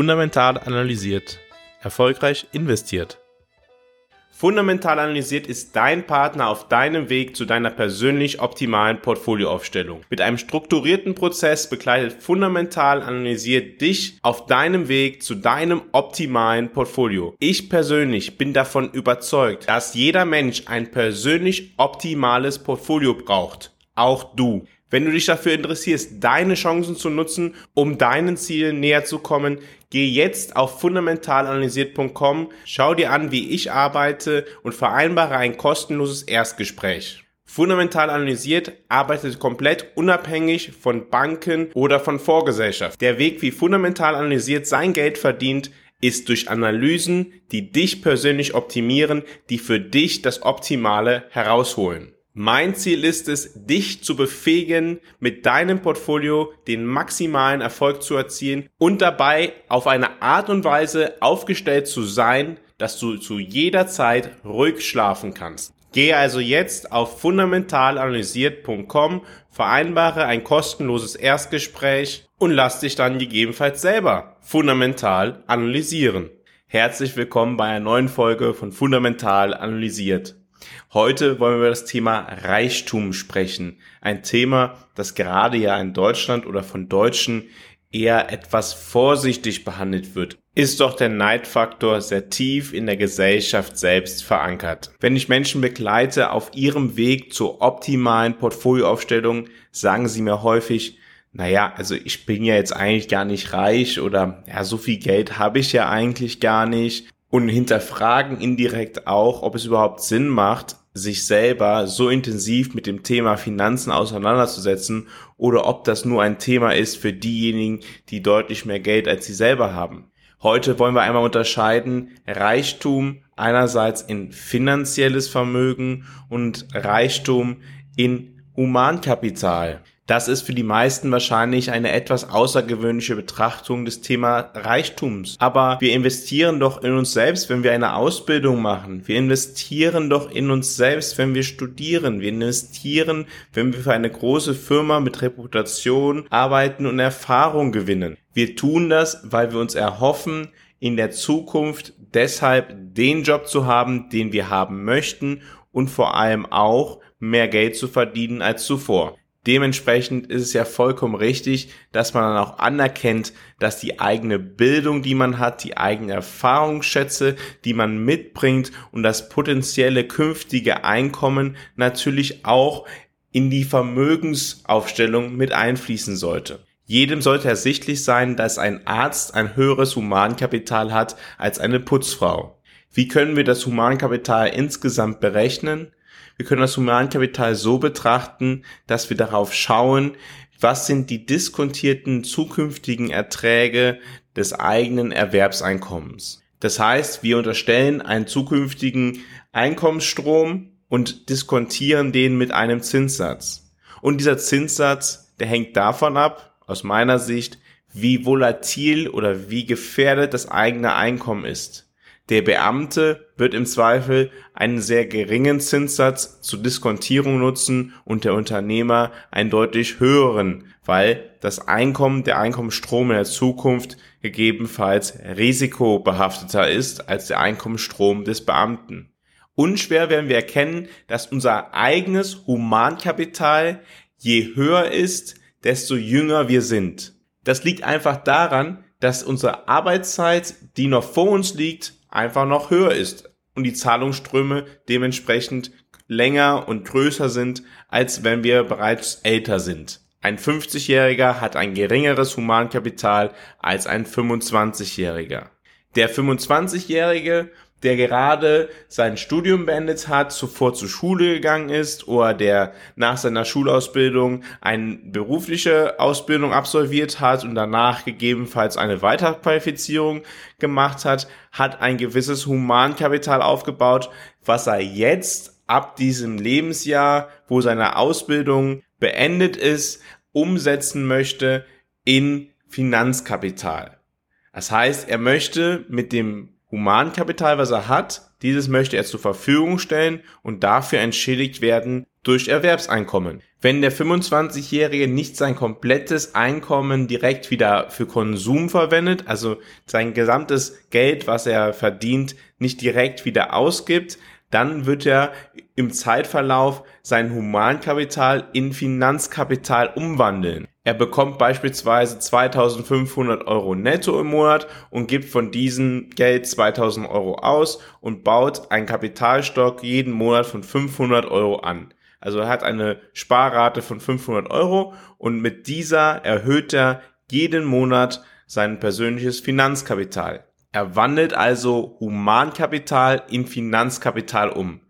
Fundamental analysiert. Erfolgreich investiert. Fundamental analysiert ist dein Partner auf deinem Weg zu deiner persönlich optimalen Portfolioaufstellung. Mit einem strukturierten Prozess begleitet Fundamental analysiert dich auf deinem Weg zu deinem optimalen Portfolio. Ich persönlich bin davon überzeugt, dass jeder Mensch ein persönlich optimales Portfolio braucht. Auch du. Wenn du dich dafür interessierst, deine Chancen zu nutzen, um deinen Zielen näher zu kommen, geh jetzt auf fundamentalanalysiert.com, schau dir an, wie ich arbeite und vereinbare ein kostenloses Erstgespräch. Fundamental analysiert arbeitet komplett unabhängig von Banken oder von Vorgesellschaft. Der Weg, wie fundamental analysiert sein Geld verdient, ist durch Analysen, die dich persönlich optimieren, die für dich das Optimale herausholen. Mein Ziel ist es, dich zu befähigen, mit deinem Portfolio den maximalen Erfolg zu erzielen und dabei auf eine Art und Weise aufgestellt zu sein, dass du zu jeder Zeit ruhig schlafen kannst. Gehe also jetzt auf fundamentalanalysiert.com, vereinbare ein kostenloses Erstgespräch und lass dich dann gegebenenfalls selber fundamental analysieren. Herzlich willkommen bei einer neuen Folge von Fundamental analysiert. Heute wollen wir über das Thema Reichtum sprechen. Ein Thema, das gerade ja in Deutschland oder von Deutschen eher etwas vorsichtig behandelt wird, ist doch der Neidfaktor sehr tief in der Gesellschaft selbst verankert. Wenn ich Menschen begleite auf ihrem Weg zur optimalen Portfolioaufstellung, sagen sie mir häufig, naja, also ich bin ja jetzt eigentlich gar nicht reich oder ja, so viel Geld habe ich ja eigentlich gar nicht und hinterfragen indirekt auch, ob es überhaupt Sinn macht, sich selber so intensiv mit dem Thema Finanzen auseinanderzusetzen oder ob das nur ein Thema ist für diejenigen, die deutlich mehr Geld als sie selber haben. Heute wollen wir einmal unterscheiden Reichtum einerseits in finanzielles Vermögen und Reichtum in Humankapital. Das ist für die meisten wahrscheinlich eine etwas außergewöhnliche Betrachtung des Thema Reichtums. Aber wir investieren doch in uns selbst, wenn wir eine Ausbildung machen. Wir investieren doch in uns selbst, wenn wir studieren. Wir investieren, wenn wir für eine große Firma mit Reputation arbeiten und Erfahrung gewinnen. Wir tun das, weil wir uns erhoffen, in der Zukunft deshalb den Job zu haben, den wir haben möchten und vor allem auch mehr Geld zu verdienen als zuvor. Dementsprechend ist es ja vollkommen richtig, dass man dann auch anerkennt, dass die eigene Bildung, die man hat, die eigenen Erfahrungsschätze, die man mitbringt und das potenzielle künftige Einkommen natürlich auch in die Vermögensaufstellung mit einfließen sollte. Jedem sollte ersichtlich sein, dass ein Arzt ein höheres Humankapital hat als eine Putzfrau. Wie können wir das Humankapital insgesamt berechnen? Wir können das Humankapital so betrachten, dass wir darauf schauen, was sind die diskontierten zukünftigen Erträge des eigenen Erwerbseinkommens. Das heißt, wir unterstellen einen zukünftigen Einkommensstrom und diskontieren den mit einem Zinssatz. Und dieser Zinssatz, der hängt davon ab, aus meiner Sicht, wie volatil oder wie gefährdet das eigene Einkommen ist. Der Beamte wird im Zweifel einen sehr geringen Zinssatz zur Diskontierung nutzen und der Unternehmer einen deutlich höheren, weil das Einkommen, der Einkommensstrom in der Zukunft gegebenenfalls risikobehafteter ist als der Einkommensstrom des Beamten. Unschwer werden wir erkennen, dass unser eigenes Humankapital je höher ist, desto jünger wir sind. Das liegt einfach daran, dass unsere Arbeitszeit, die noch vor uns liegt, einfach noch höher ist und die Zahlungsströme dementsprechend länger und größer sind, als wenn wir bereits älter sind. Ein 50-Jähriger hat ein geringeres Humankapital als ein 25-Jähriger. Der 25-Jährige der gerade sein Studium beendet hat, zuvor zur Schule gegangen ist oder der nach seiner Schulausbildung eine berufliche Ausbildung absolviert hat und danach gegebenenfalls eine Weiterqualifizierung gemacht hat, hat ein gewisses Humankapital aufgebaut, was er jetzt ab diesem Lebensjahr, wo seine Ausbildung beendet ist, umsetzen möchte in Finanzkapital. Das heißt, er möchte mit dem Humankapital, was er hat, dieses möchte er zur Verfügung stellen und dafür entschädigt werden durch Erwerbseinkommen. Wenn der 25-Jährige nicht sein komplettes Einkommen direkt wieder für Konsum verwendet, also sein gesamtes Geld, was er verdient, nicht direkt wieder ausgibt, dann wird er im Zeitverlauf sein Humankapital in Finanzkapital umwandeln. Er bekommt beispielsweise 2500 Euro netto im Monat und gibt von diesem Geld 2000 Euro aus und baut einen Kapitalstock jeden Monat von 500 Euro an. Also er hat eine Sparrate von 500 Euro und mit dieser erhöht er jeden Monat sein persönliches Finanzkapital. Er wandelt also Humankapital in Finanzkapital um.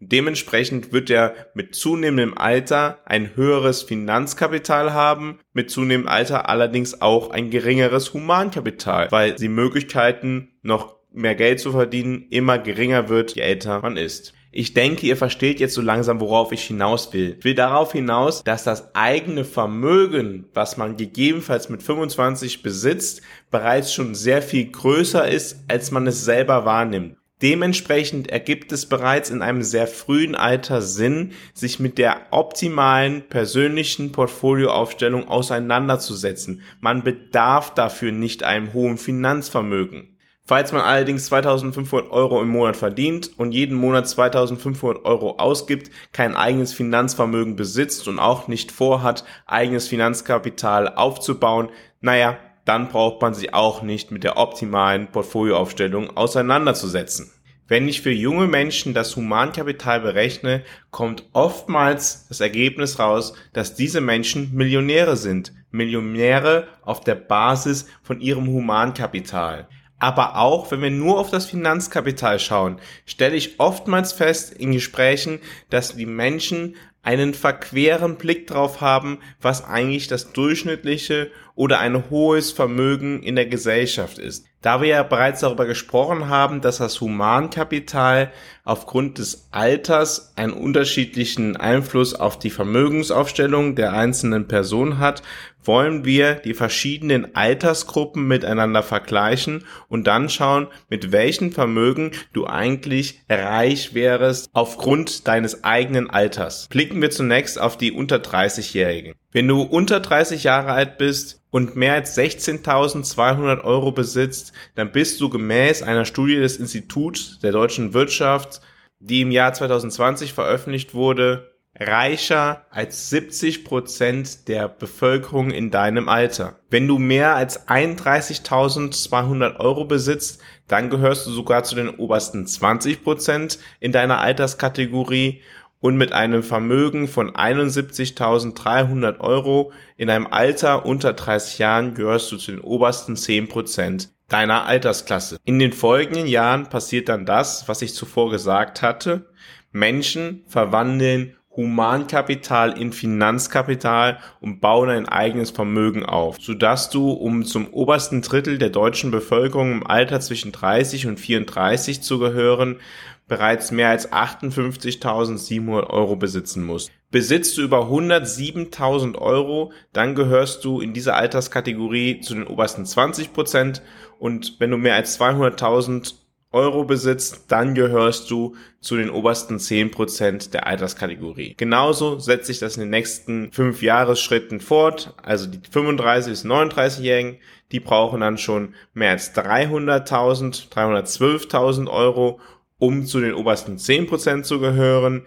Dementsprechend wird er mit zunehmendem Alter ein höheres Finanzkapital haben, mit zunehmendem Alter allerdings auch ein geringeres Humankapital, weil die Möglichkeiten noch mehr Geld zu verdienen immer geringer wird, je älter man ist. Ich denke, ihr versteht jetzt so langsam, worauf ich hinaus will. Ich will darauf hinaus, dass das eigene Vermögen, was man gegebenenfalls mit 25 besitzt, bereits schon sehr viel größer ist, als man es selber wahrnimmt. Dementsprechend ergibt es bereits in einem sehr frühen Alter Sinn, sich mit der optimalen persönlichen Portfolioaufstellung auseinanderzusetzen. Man bedarf dafür nicht einem hohen Finanzvermögen. Falls man allerdings 2500 Euro im Monat verdient und jeden Monat 2500 Euro ausgibt, kein eigenes Finanzvermögen besitzt und auch nicht vorhat, eigenes Finanzkapital aufzubauen, naja, dann braucht man sich auch nicht mit der optimalen Portfolioaufstellung auseinanderzusetzen. Wenn ich für junge Menschen das Humankapital berechne, kommt oftmals das Ergebnis raus, dass diese Menschen Millionäre sind. Millionäre auf der Basis von ihrem Humankapital. Aber auch, wenn wir nur auf das Finanzkapital schauen, stelle ich oftmals fest in Gesprächen, dass die Menschen einen verqueren Blick drauf haben, was eigentlich das durchschnittliche oder ein hohes Vermögen in der Gesellschaft ist. Da wir ja bereits darüber gesprochen haben, dass das Humankapital aufgrund des Alters einen unterschiedlichen Einfluss auf die Vermögensaufstellung der einzelnen Person hat, wollen wir die verschiedenen Altersgruppen miteinander vergleichen und dann schauen, mit welchem Vermögen du eigentlich reich wärst aufgrund deines eigenen Alters. Blicken wir zunächst auf die unter 30-Jährigen. Wenn du unter 30 Jahre alt bist und mehr als 16.200 Euro besitzt, dann bist du gemäß einer Studie des Instituts der deutschen Wirtschaft, die im Jahr 2020 veröffentlicht wurde, reicher als 70 Prozent der Bevölkerung in deinem Alter. Wenn du mehr als 31.200 Euro besitzt, dann gehörst du sogar zu den obersten 20 Prozent in deiner Alterskategorie und mit einem Vermögen von 71.300 Euro in einem Alter unter 30 Jahren gehörst du zu den obersten 10 Prozent deiner Altersklasse. In den folgenden Jahren passiert dann das, was ich zuvor gesagt hatte. Menschen verwandeln Humankapital in Finanzkapital und bauen ein eigenes Vermögen auf, sodass du, um zum obersten Drittel der deutschen Bevölkerung im Alter zwischen 30 und 34 zu gehören, bereits mehr als 58.700 Euro besitzen musst. Besitzt du über 107.000 Euro, dann gehörst du in dieser Alterskategorie zu den obersten 20 Prozent und wenn du mehr als 200.000 Euro besitzt, dann gehörst du zu den obersten 10% der Alterskategorie. Genauso setzt sich das in den nächsten fünf Jahresschritten fort. Also die 35 bis 39-Jährigen, die brauchen dann schon mehr als 300.000, 312.000 Euro, um zu den obersten 10% zu gehören.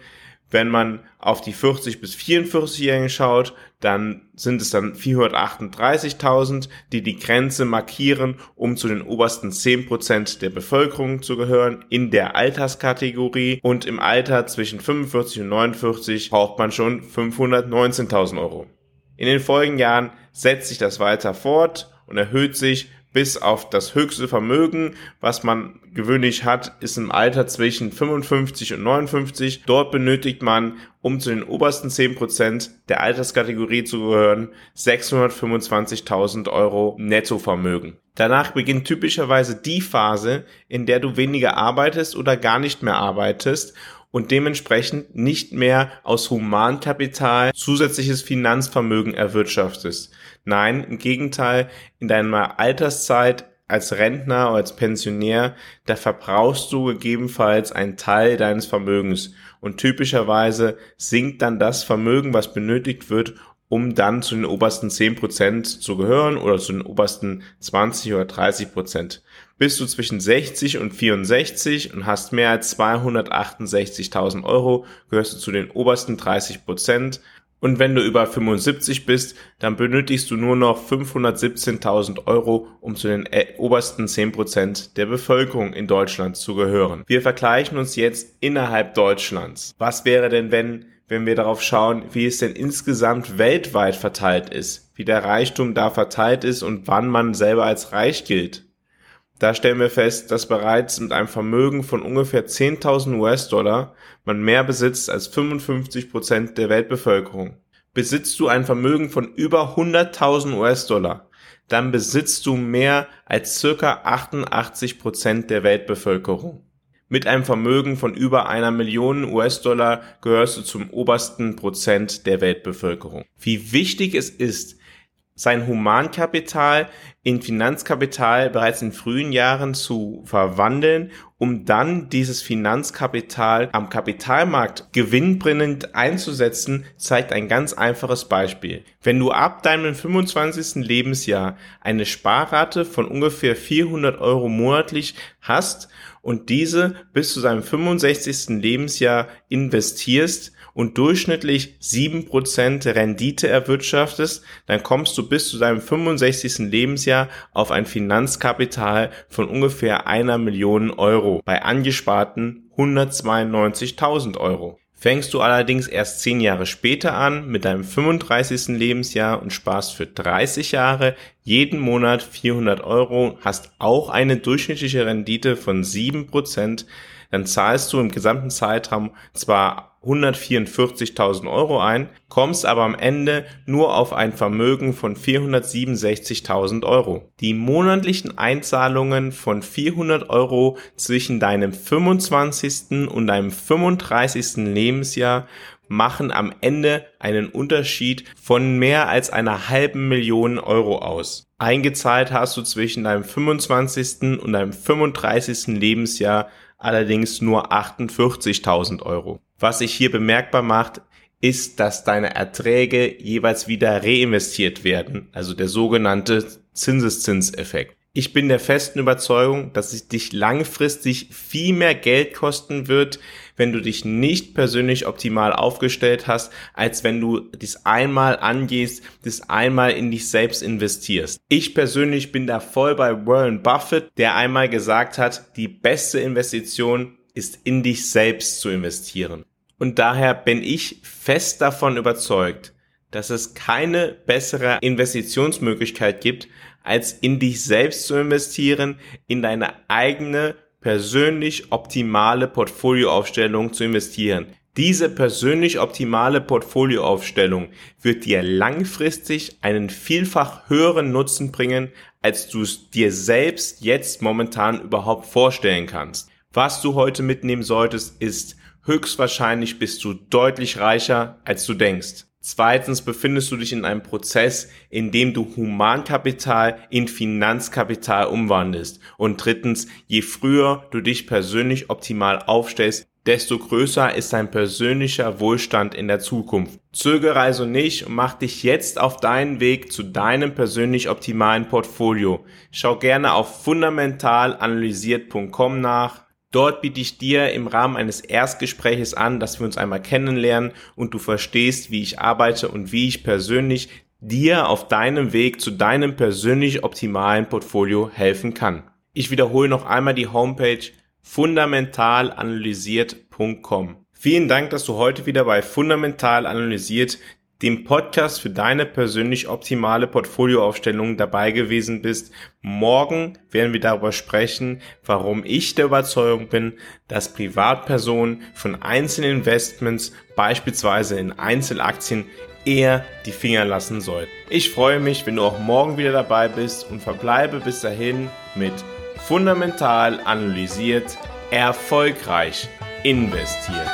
Wenn man auf die 40 bis 44-Jährigen schaut, dann sind es dann 438.000, die die Grenze markieren, um zu den obersten 10% der Bevölkerung zu gehören in der Alterskategorie. Und im Alter zwischen 45 und 49 braucht man schon 519.000 Euro. In den folgenden Jahren setzt sich das weiter fort und erhöht sich bis auf das höchste Vermögen, was man gewöhnlich hat, ist im Alter zwischen 55 und 59. Dort benötigt man, um zu den obersten 10% der Alterskategorie zu gehören, 625.000 Euro Nettovermögen. Danach beginnt typischerweise die Phase, in der du weniger arbeitest oder gar nicht mehr arbeitest und dementsprechend nicht mehr aus Humankapital zusätzliches Finanzvermögen erwirtschaftest. Nein, im Gegenteil, in deiner Alterszeit als Rentner oder als Pensionär, da verbrauchst du gegebenenfalls einen Teil deines Vermögens und typischerweise sinkt dann das Vermögen, was benötigt wird, um dann zu den obersten 10% zu gehören oder zu den obersten 20 oder 30%. Bist du zwischen 60 und 64 und hast mehr als 268.000 Euro, gehörst du zu den obersten 30%. Und wenn du über 75 bist, dann benötigst du nur noch 517.000 Euro, um zu den äh, obersten 10% der Bevölkerung in Deutschland zu gehören. Wir vergleichen uns jetzt innerhalb Deutschlands. Was wäre denn, wenn wenn wir darauf schauen, wie es denn insgesamt weltweit verteilt ist, wie der Reichtum da verteilt ist und wann man selber als reich gilt. Da stellen wir fest, dass bereits mit einem Vermögen von ungefähr 10.000 US-Dollar man mehr besitzt als 55 Prozent der Weltbevölkerung. Besitzt du ein Vermögen von über 100.000 US-Dollar, dann besitzt du mehr als circa 88 Prozent der Weltbevölkerung. Mit einem Vermögen von über einer Million US-Dollar gehörst du zum obersten Prozent der Weltbevölkerung. Wie wichtig es ist, sein Humankapital in Finanzkapital bereits in frühen Jahren zu verwandeln, um dann dieses Finanzkapital am Kapitalmarkt gewinnbringend einzusetzen, zeigt ein ganz einfaches Beispiel. Wenn du ab deinem 25. Lebensjahr eine Sparrate von ungefähr 400 Euro monatlich hast und diese bis zu seinem 65. Lebensjahr investierst, und durchschnittlich sieben Prozent Rendite erwirtschaftest, dann kommst du bis zu deinem 65. Lebensjahr auf ein Finanzkapital von ungefähr einer Million Euro bei angesparten 192.000 Euro. Fängst du allerdings erst 10 Jahre später an mit deinem 35. Lebensjahr und sparst für 30 Jahre jeden Monat 400 Euro, hast auch eine durchschnittliche Rendite von 7%, dann zahlst du im gesamten Zeitraum zwar 144.000 Euro ein, kommst aber am Ende nur auf ein Vermögen von 467.000 Euro. Die monatlichen Einzahlungen von 400 Euro zwischen deinem 25. und deinem 35. Lebensjahr machen am Ende einen Unterschied von mehr als einer halben Million Euro aus. Eingezahlt hast du zwischen deinem 25. und deinem 35. Lebensjahr allerdings nur 48.000 Euro. Was sich hier bemerkbar macht, ist, dass deine Erträge jeweils wieder reinvestiert werden, also der sogenannte Zinseszinseffekt. Ich bin der festen Überzeugung, dass es dich langfristig viel mehr Geld kosten wird, wenn du dich nicht persönlich optimal aufgestellt hast, als wenn du dies einmal angehst, das einmal in dich selbst investierst. Ich persönlich bin da voll bei Warren Buffett, der einmal gesagt hat, die beste Investition ist in dich selbst zu investieren. Und daher bin ich fest davon überzeugt, dass es keine bessere Investitionsmöglichkeit gibt, als in dich selbst zu investieren, in deine eigene persönlich optimale Portfolioaufstellung zu investieren. Diese persönlich optimale Portfolioaufstellung wird dir langfristig einen vielfach höheren Nutzen bringen, als du es dir selbst jetzt momentan überhaupt vorstellen kannst. Was du heute mitnehmen solltest, ist, höchstwahrscheinlich bist du deutlich reicher, als du denkst. Zweitens befindest du dich in einem Prozess, in dem du Humankapital in Finanzkapital umwandelst. Und drittens, je früher du dich persönlich optimal aufstellst, desto größer ist dein persönlicher Wohlstand in der Zukunft. Zögere also nicht und mach dich jetzt auf deinen Weg zu deinem persönlich optimalen Portfolio. Schau gerne auf fundamentalanalysiert.com nach Dort biete ich dir im Rahmen eines Erstgespräches an, dass wir uns einmal kennenlernen und du verstehst, wie ich arbeite und wie ich persönlich dir auf deinem Weg zu deinem persönlich optimalen Portfolio helfen kann. Ich wiederhole noch einmal die Homepage fundamentalanalysiert.com. Vielen Dank, dass du heute wieder bei Fundamental Analysiert dem Podcast für deine persönlich optimale Portfolioaufstellung dabei gewesen bist. Morgen werden wir darüber sprechen, warum ich der Überzeugung bin, dass Privatpersonen von einzelnen Investments, beispielsweise in Einzelaktien, eher die Finger lassen sollten. Ich freue mich, wenn du auch morgen wieder dabei bist und verbleibe bis dahin mit fundamental analysiert, erfolgreich investiert.